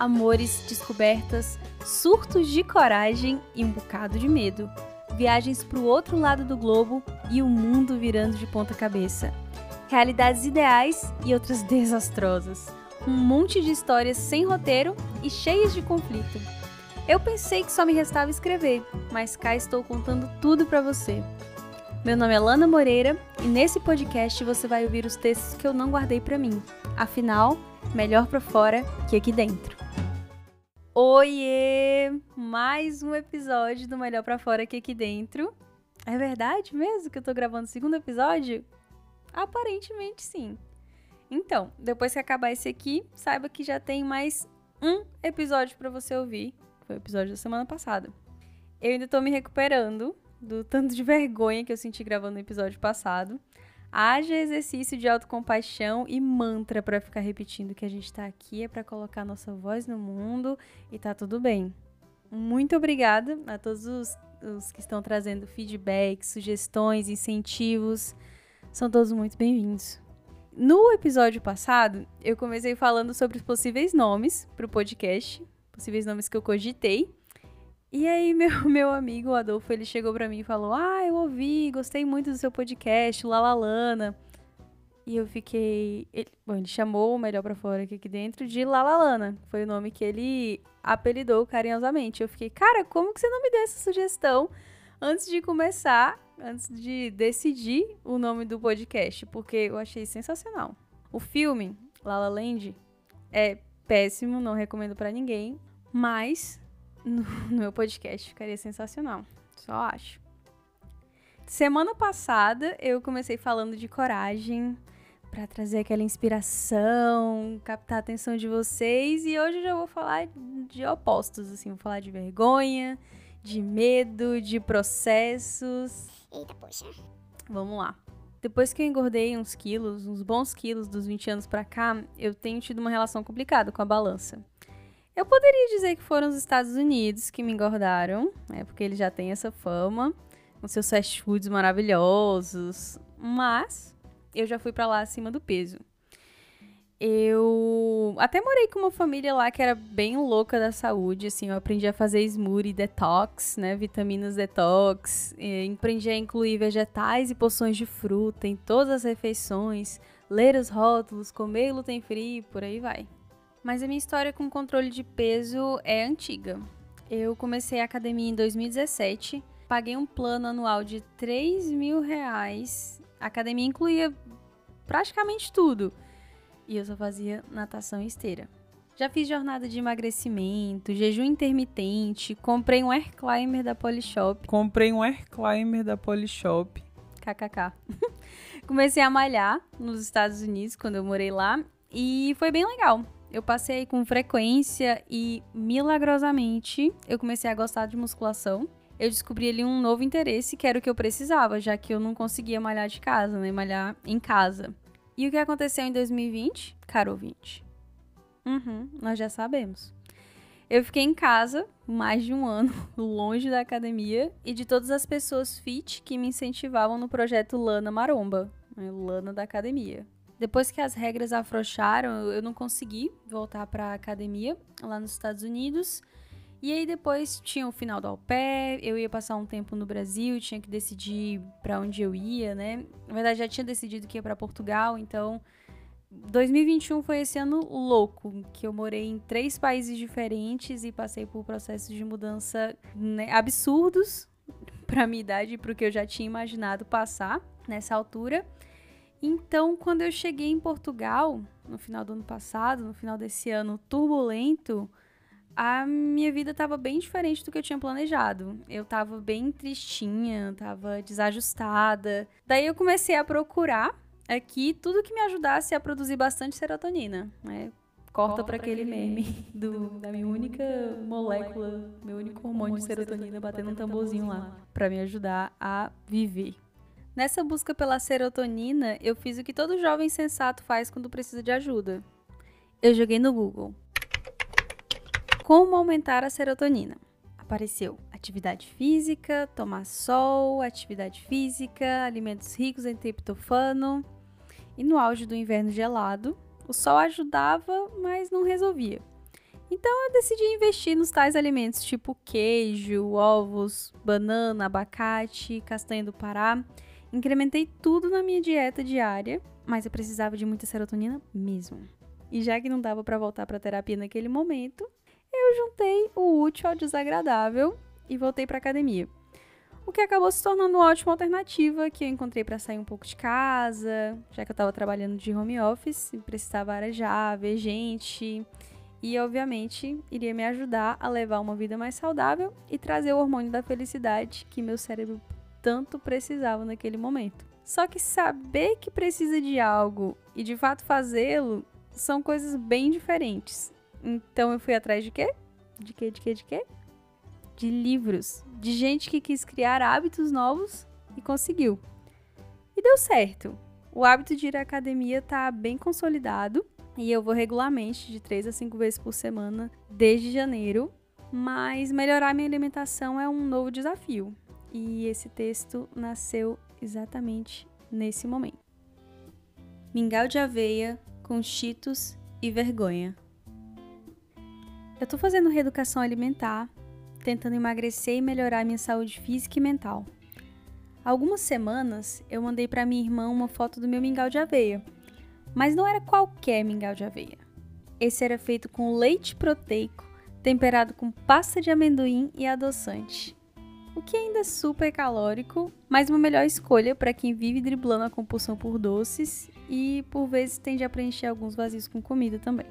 amores, descobertas, surtos de coragem e um bocado de medo. Viagens para o outro lado do globo e o mundo virando de ponta cabeça. Realidades ideais e outras desastrosas. Um monte de histórias sem roteiro e cheias de conflito. Eu pensei que só me restava escrever, mas cá estou contando tudo para você. Meu nome é Lana Moreira e nesse podcast você vai ouvir os textos que eu não guardei para mim. Afinal, melhor para fora que aqui dentro. Oiê! Mais um episódio do Melhor para Fora aqui dentro. É verdade mesmo que eu tô gravando o segundo episódio? Aparentemente sim. Então, depois que acabar esse aqui, saiba que já tem mais um episódio para você ouvir foi o episódio da semana passada. Eu ainda tô me recuperando do tanto de vergonha que eu senti gravando o episódio passado. Haja exercício de autocompaixão e mantra para ficar repetindo que a gente tá aqui é para colocar nossa voz no mundo e tá tudo bem. Muito obrigada a todos os, os que estão trazendo feedback, sugestões, incentivos. São todos muito bem-vindos. No episódio passado, eu comecei falando sobre os possíveis nomes para o podcast, possíveis nomes que eu cogitei. E aí, meu, meu amigo Adolfo, ele chegou para mim e falou: Ah, eu ouvi, gostei muito do seu podcast, Lalalana. E eu fiquei. Ele, bom, ele chamou o Melhor para Fora aqui, aqui dentro de Lalalana. Foi o nome que ele apelidou carinhosamente. Eu fiquei, cara, como que você não me deu essa sugestão antes de começar, antes de decidir o nome do podcast? Porque eu achei sensacional. O filme, La La Land, é péssimo, não recomendo para ninguém. Mas no, no meu podcast ficaria sensacional. Só acho. Semana passada eu comecei falando de coragem para trazer aquela inspiração, captar a atenção de vocês e hoje eu já vou falar de opostos, assim, vou falar de vergonha, de medo, de processos. Eita, poxa. Vamos lá. Depois que eu engordei uns quilos, uns bons quilos dos 20 anos pra cá, eu tenho tido uma relação complicada com a balança. Eu poderia dizer que foram os Estados Unidos que me engordaram, né, porque eles já têm essa fama, com seus fast foods maravilhosos, mas eu já fui para lá acima do peso. Eu até morei com uma família lá que era bem louca da saúde, assim, eu aprendi a fazer smoothie detox, né, vitaminas detox, aprendi a incluir vegetais e poções de fruta em todas as refeições, ler os rótulos, comer gluten free, por aí vai. Mas a minha história com controle de peso é antiga. Eu comecei a academia em 2017, paguei um plano anual de 3 mil reais. A academia incluía praticamente tudo. E eu só fazia natação e esteira. Já fiz jornada de emagrecimento, jejum intermitente, comprei um air climber da Polishop. Comprei um air climber da Polishop. KKK. Comecei a malhar nos Estados Unidos quando eu morei lá e foi bem legal eu passei com frequência e milagrosamente eu comecei a gostar de musculação. Eu descobri ali um novo interesse que era o que eu precisava, já que eu não conseguia malhar de casa, né? Malhar em casa. E o que aconteceu em 2020? Caro 20. Uhum, nós já sabemos. Eu fiquei em casa mais de um ano, longe da academia e de todas as pessoas fit que me incentivavam no projeto Lana Maromba, né? Lana da academia. Depois que as regras afrouxaram, eu não consegui voltar para academia lá nos Estados Unidos. E aí depois tinha o final do au eu ia passar um tempo no Brasil, tinha que decidir para onde eu ia, né? Na verdade já tinha decidido que ia para Portugal, então 2021 foi esse ano louco, que eu morei em três países diferentes e passei por processos de mudança né, absurdos para minha idade e para o que eu já tinha imaginado passar nessa altura. Então, quando eu cheguei em Portugal, no final do ano passado, no final desse ano turbulento, a minha vida estava bem diferente do que eu tinha planejado. Eu estava bem tristinha, estava desajustada. Daí eu comecei a procurar aqui tudo que me ajudasse a produzir bastante serotonina, né? Corta para aquele meme do, da minha única molécula, meu único hormônio de serotonina batendo um tamborzinho lá, para me ajudar a viver. Nessa busca pela serotonina, eu fiz o que todo jovem sensato faz quando precisa de ajuda. Eu joguei no Google. Como aumentar a serotonina? Apareceu atividade física, tomar sol, atividade física, alimentos ricos em triptofano. E no auge do inverno gelado, o sol ajudava, mas não resolvia. Então eu decidi investir nos tais alimentos, tipo queijo, ovos, banana, abacate, castanha do Pará. Incrementei tudo na minha dieta diária, mas eu precisava de muita serotonina mesmo. E já que não dava para voltar para terapia naquele momento, eu juntei o útil ao desagradável e voltei para academia. O que acabou se tornando uma ótima alternativa que eu encontrei para sair um pouco de casa, já que eu estava trabalhando de home office precisava arejar, ver gente. E, obviamente, iria me ajudar a levar uma vida mais saudável e trazer o hormônio da felicidade que meu cérebro tanto precisava naquele momento. Só que saber que precisa de algo e de fato fazê-lo são coisas bem diferentes. Então eu fui atrás de quê? De quê, de quê, de quê? De livros. De gente que quis criar hábitos novos e conseguiu. E deu certo. O hábito de ir à academia está bem consolidado e eu vou regularmente, de 3 a 5 vezes por semana, desde janeiro. Mas melhorar minha alimentação é um novo desafio. E esse texto nasceu exatamente nesse momento. Mingau de aveia com cheetos e vergonha. Eu tô fazendo reeducação alimentar, tentando emagrecer e melhorar minha saúde física e mental. Há algumas semanas eu mandei para minha irmã uma foto do meu mingau de aveia, mas não era qualquer mingau de aveia. Esse era feito com leite proteico, temperado com pasta de amendoim e adoçante. O que ainda é super calórico, mas uma melhor escolha para quem vive driblando a compulsão por doces e por vezes tende a preencher alguns vazios com comida também.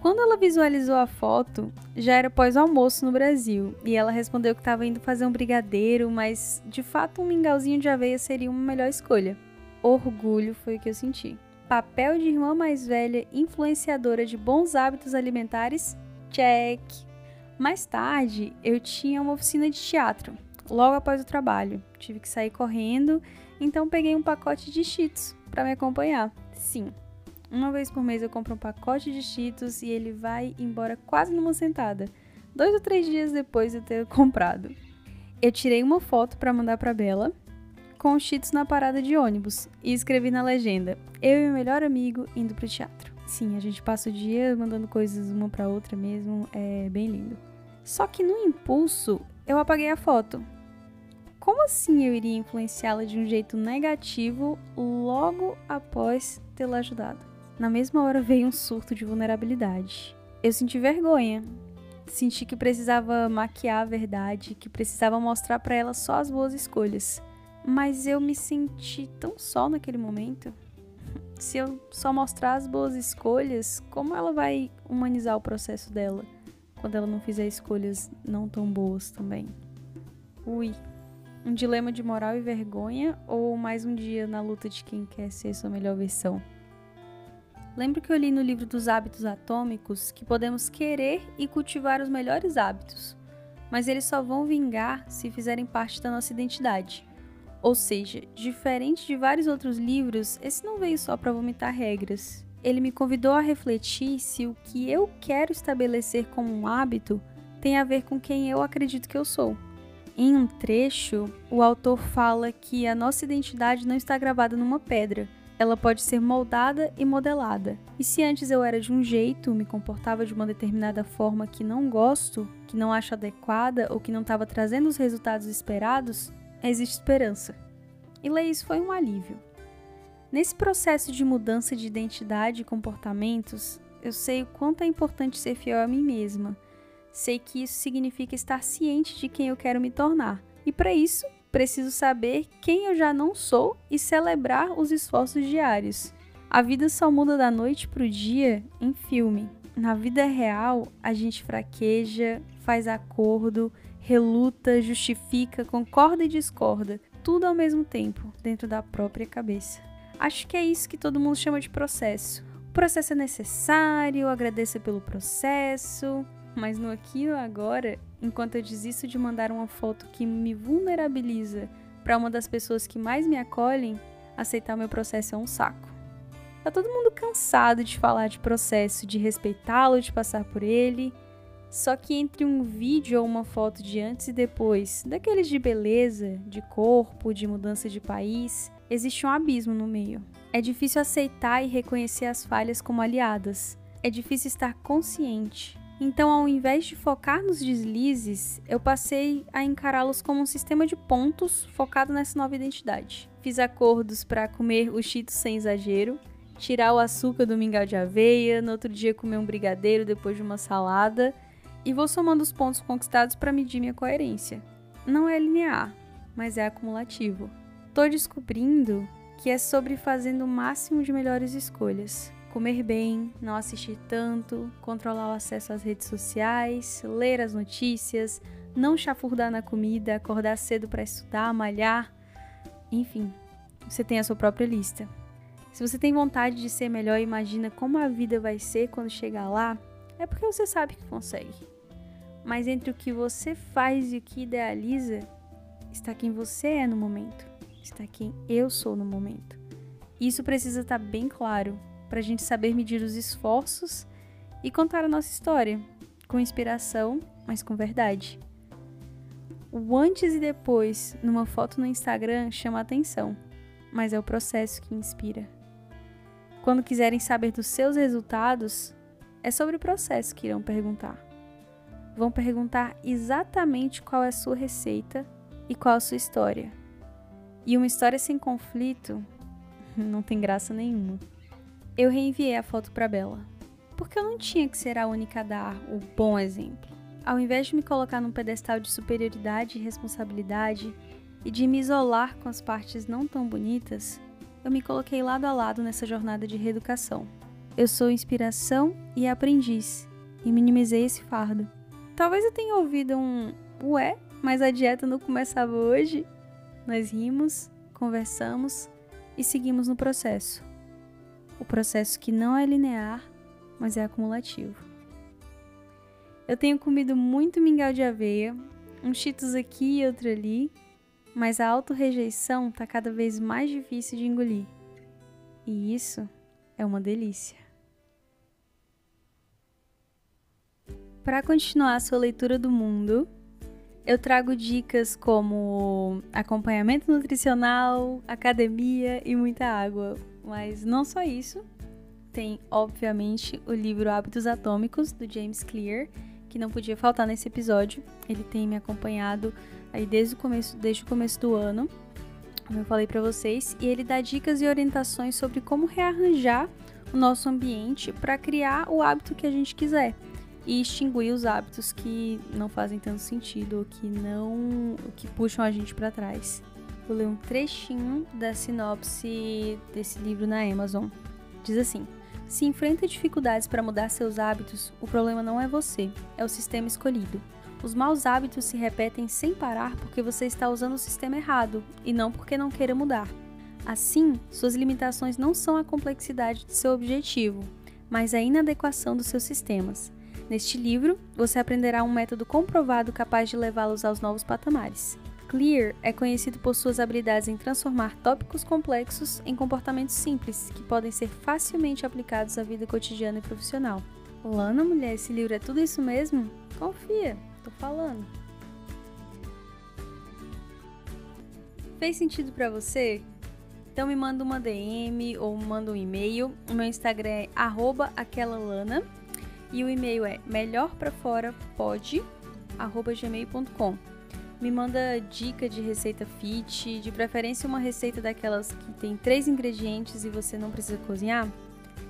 Quando ela visualizou a foto, já era pós-almoço no Brasil e ela respondeu que estava indo fazer um brigadeiro, mas de fato um mingauzinho de aveia seria uma melhor escolha. Orgulho foi o que eu senti. Papel de irmã mais velha influenciadora de bons hábitos alimentares? Check! Mais tarde, eu tinha uma oficina de teatro, logo após o trabalho. Tive que sair correndo, então peguei um pacote de cheetos para me acompanhar. Sim, uma vez por mês eu compro um pacote de Cheetos e ele vai embora quase numa sentada, dois ou três dias depois de eu ter comprado. Eu tirei uma foto para mandar para Bela com os Cheetos na parada de ônibus e escrevi na legenda: Eu e meu melhor amigo indo pro teatro. Sim, a gente passa o dia mandando coisas uma para outra mesmo, é bem lindo. Só que no impulso eu apaguei a foto. Como assim eu iria influenciá-la de um jeito negativo logo após tê-la ajudado? Na mesma hora veio um surto de vulnerabilidade. Eu senti vergonha. Senti que precisava maquiar a verdade, que precisava mostrar para ela só as boas escolhas. Mas eu me senti tão só naquele momento. Se eu só mostrar as boas escolhas, como ela vai humanizar o processo dela quando ela não fizer escolhas não tão boas também? Ui, um dilema de moral e vergonha ou mais um dia na luta de quem quer ser sua melhor versão? Lembro que eu li no livro dos hábitos atômicos que podemos querer e cultivar os melhores hábitos, mas eles só vão vingar se fizerem parte da nossa identidade. Ou seja, diferente de vários outros livros, esse não veio só para vomitar regras. Ele me convidou a refletir se o que eu quero estabelecer como um hábito tem a ver com quem eu acredito que eu sou. Em um trecho, o autor fala que a nossa identidade não está gravada numa pedra, ela pode ser moldada e modelada. E se antes eu era de um jeito, me comportava de uma determinada forma que não gosto, que não acho adequada ou que não estava trazendo os resultados esperados, existe esperança. E ler isso foi um alívio. Nesse processo de mudança de identidade e comportamentos, eu sei o quanto é importante ser fiel a mim mesma. Sei que isso significa estar ciente de quem eu quero me tornar. E para isso, preciso saber quem eu já não sou e celebrar os esforços diários. A vida só muda da noite para o dia em filme. Na vida real, a gente fraqueja, faz acordo, reluta, justifica, concorda e discorda, tudo ao mesmo tempo, dentro da própria cabeça. Acho que é isso que todo mundo chama de processo. O processo é necessário, agradeça pelo processo, mas no aqui e agora, enquanto eu desisto de mandar uma foto que me vulnerabiliza para uma das pessoas que mais me acolhem, aceitar meu processo é um saco. Tá todo mundo cansado de falar de processo, de respeitá-lo, de passar por ele. Só que entre um vídeo ou uma foto de antes e depois, daqueles de beleza, de corpo, de mudança de país, existe um abismo no meio. É difícil aceitar e reconhecer as falhas como aliadas. É difícil estar consciente Então, ao invés de focar nos deslizes, eu passei a encará-los como um sistema de pontos focado nessa nova identidade. Fiz acordos para comer o cheetos sem exagero, tirar o açúcar do mingau de aveia, no outro dia comer um brigadeiro depois de uma salada, e vou somando os pontos conquistados para medir minha coerência. Não é linear, mas é acumulativo. Tô descobrindo que é sobre fazendo o máximo de melhores escolhas comer bem, não assistir tanto, controlar o acesso às redes sociais, ler as notícias, não chafurdar na comida, acordar cedo para estudar, malhar. Enfim, você tem a sua própria lista. Se você tem vontade de ser melhor imagina como a vida vai ser quando chegar lá, é porque você sabe que consegue. Mas entre o que você faz e o que idealiza, está quem você é no momento, está quem eu sou no momento. Isso precisa estar bem claro para a gente saber medir os esforços e contar a nossa história, com inspiração, mas com verdade. O antes e depois numa foto no Instagram chama atenção, mas é o processo que inspira. Quando quiserem saber dos seus resultados, é sobre o processo que irão perguntar. Vão perguntar exatamente qual é a sua receita e qual a sua história. E uma história sem conflito não tem graça nenhuma. Eu reenviei a foto para Bela, porque eu não tinha que ser a única a dar o bom exemplo. Ao invés de me colocar num pedestal de superioridade e responsabilidade e de me isolar com as partes não tão bonitas, eu me coloquei lado a lado nessa jornada de reeducação. Eu sou inspiração e aprendiz, e minimizei esse fardo. Talvez eu tenha ouvido um ué, mas a dieta não começava hoje. Nós rimos, conversamos e seguimos no processo o processo que não é linear, mas é acumulativo. Eu tenho comido muito mingau de aveia, uns cheetos aqui e outro ali, mas a auto-rejeição está cada vez mais difícil de engolir. E isso é uma delícia. Para continuar a sua leitura do mundo, eu trago dicas como acompanhamento nutricional, academia e muita água. Mas não só isso. Tem, obviamente, o livro Hábitos Atômicos, do James Clear, que não podia faltar nesse episódio. Ele tem me acompanhado aí desde o começo, desde o começo do ano, como eu falei para vocês, e ele dá dicas e orientações sobre como rearranjar o nosso ambiente para criar o hábito que a gente quiser e extinguir os hábitos que não fazem tanto sentido ou que não, que puxam a gente para trás. Vou ler um trechinho da sinopse desse livro na Amazon. Diz assim: Se enfrenta dificuldades para mudar seus hábitos, o problema não é você, é o sistema escolhido. Os maus hábitos se repetem sem parar porque você está usando o sistema errado e não porque não queira mudar. Assim, suas limitações não são a complexidade de seu objetivo, mas a inadequação dos seus sistemas. Neste livro, você aprenderá um método comprovado capaz de levá-los aos novos patamares. Clear é conhecido por suas habilidades em transformar tópicos complexos em comportamentos simples que podem ser facilmente aplicados à vida cotidiana e profissional. Lana, mulher, esse livro é tudo isso mesmo? Confia, tô falando. Fez sentido para você? Então me manda uma DM ou manda um e-mail. O meu Instagram é aquelalana e o e-mail é melhorpraforapod@gmail.com me manda dica de receita fit, de preferência uma receita daquelas que tem três ingredientes e você não precisa cozinhar.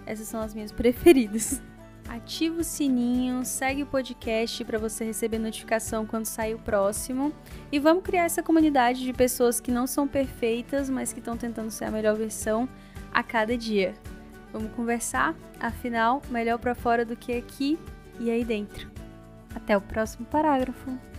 Essas são as minhas preferidas. Ativa o sininho, segue o podcast para você receber notificação quando sair o próximo. E vamos criar essa comunidade de pessoas que não são perfeitas, mas que estão tentando ser a melhor versão a cada dia. Vamos conversar? Afinal, melhor para fora do que aqui e aí dentro. Até o próximo parágrafo.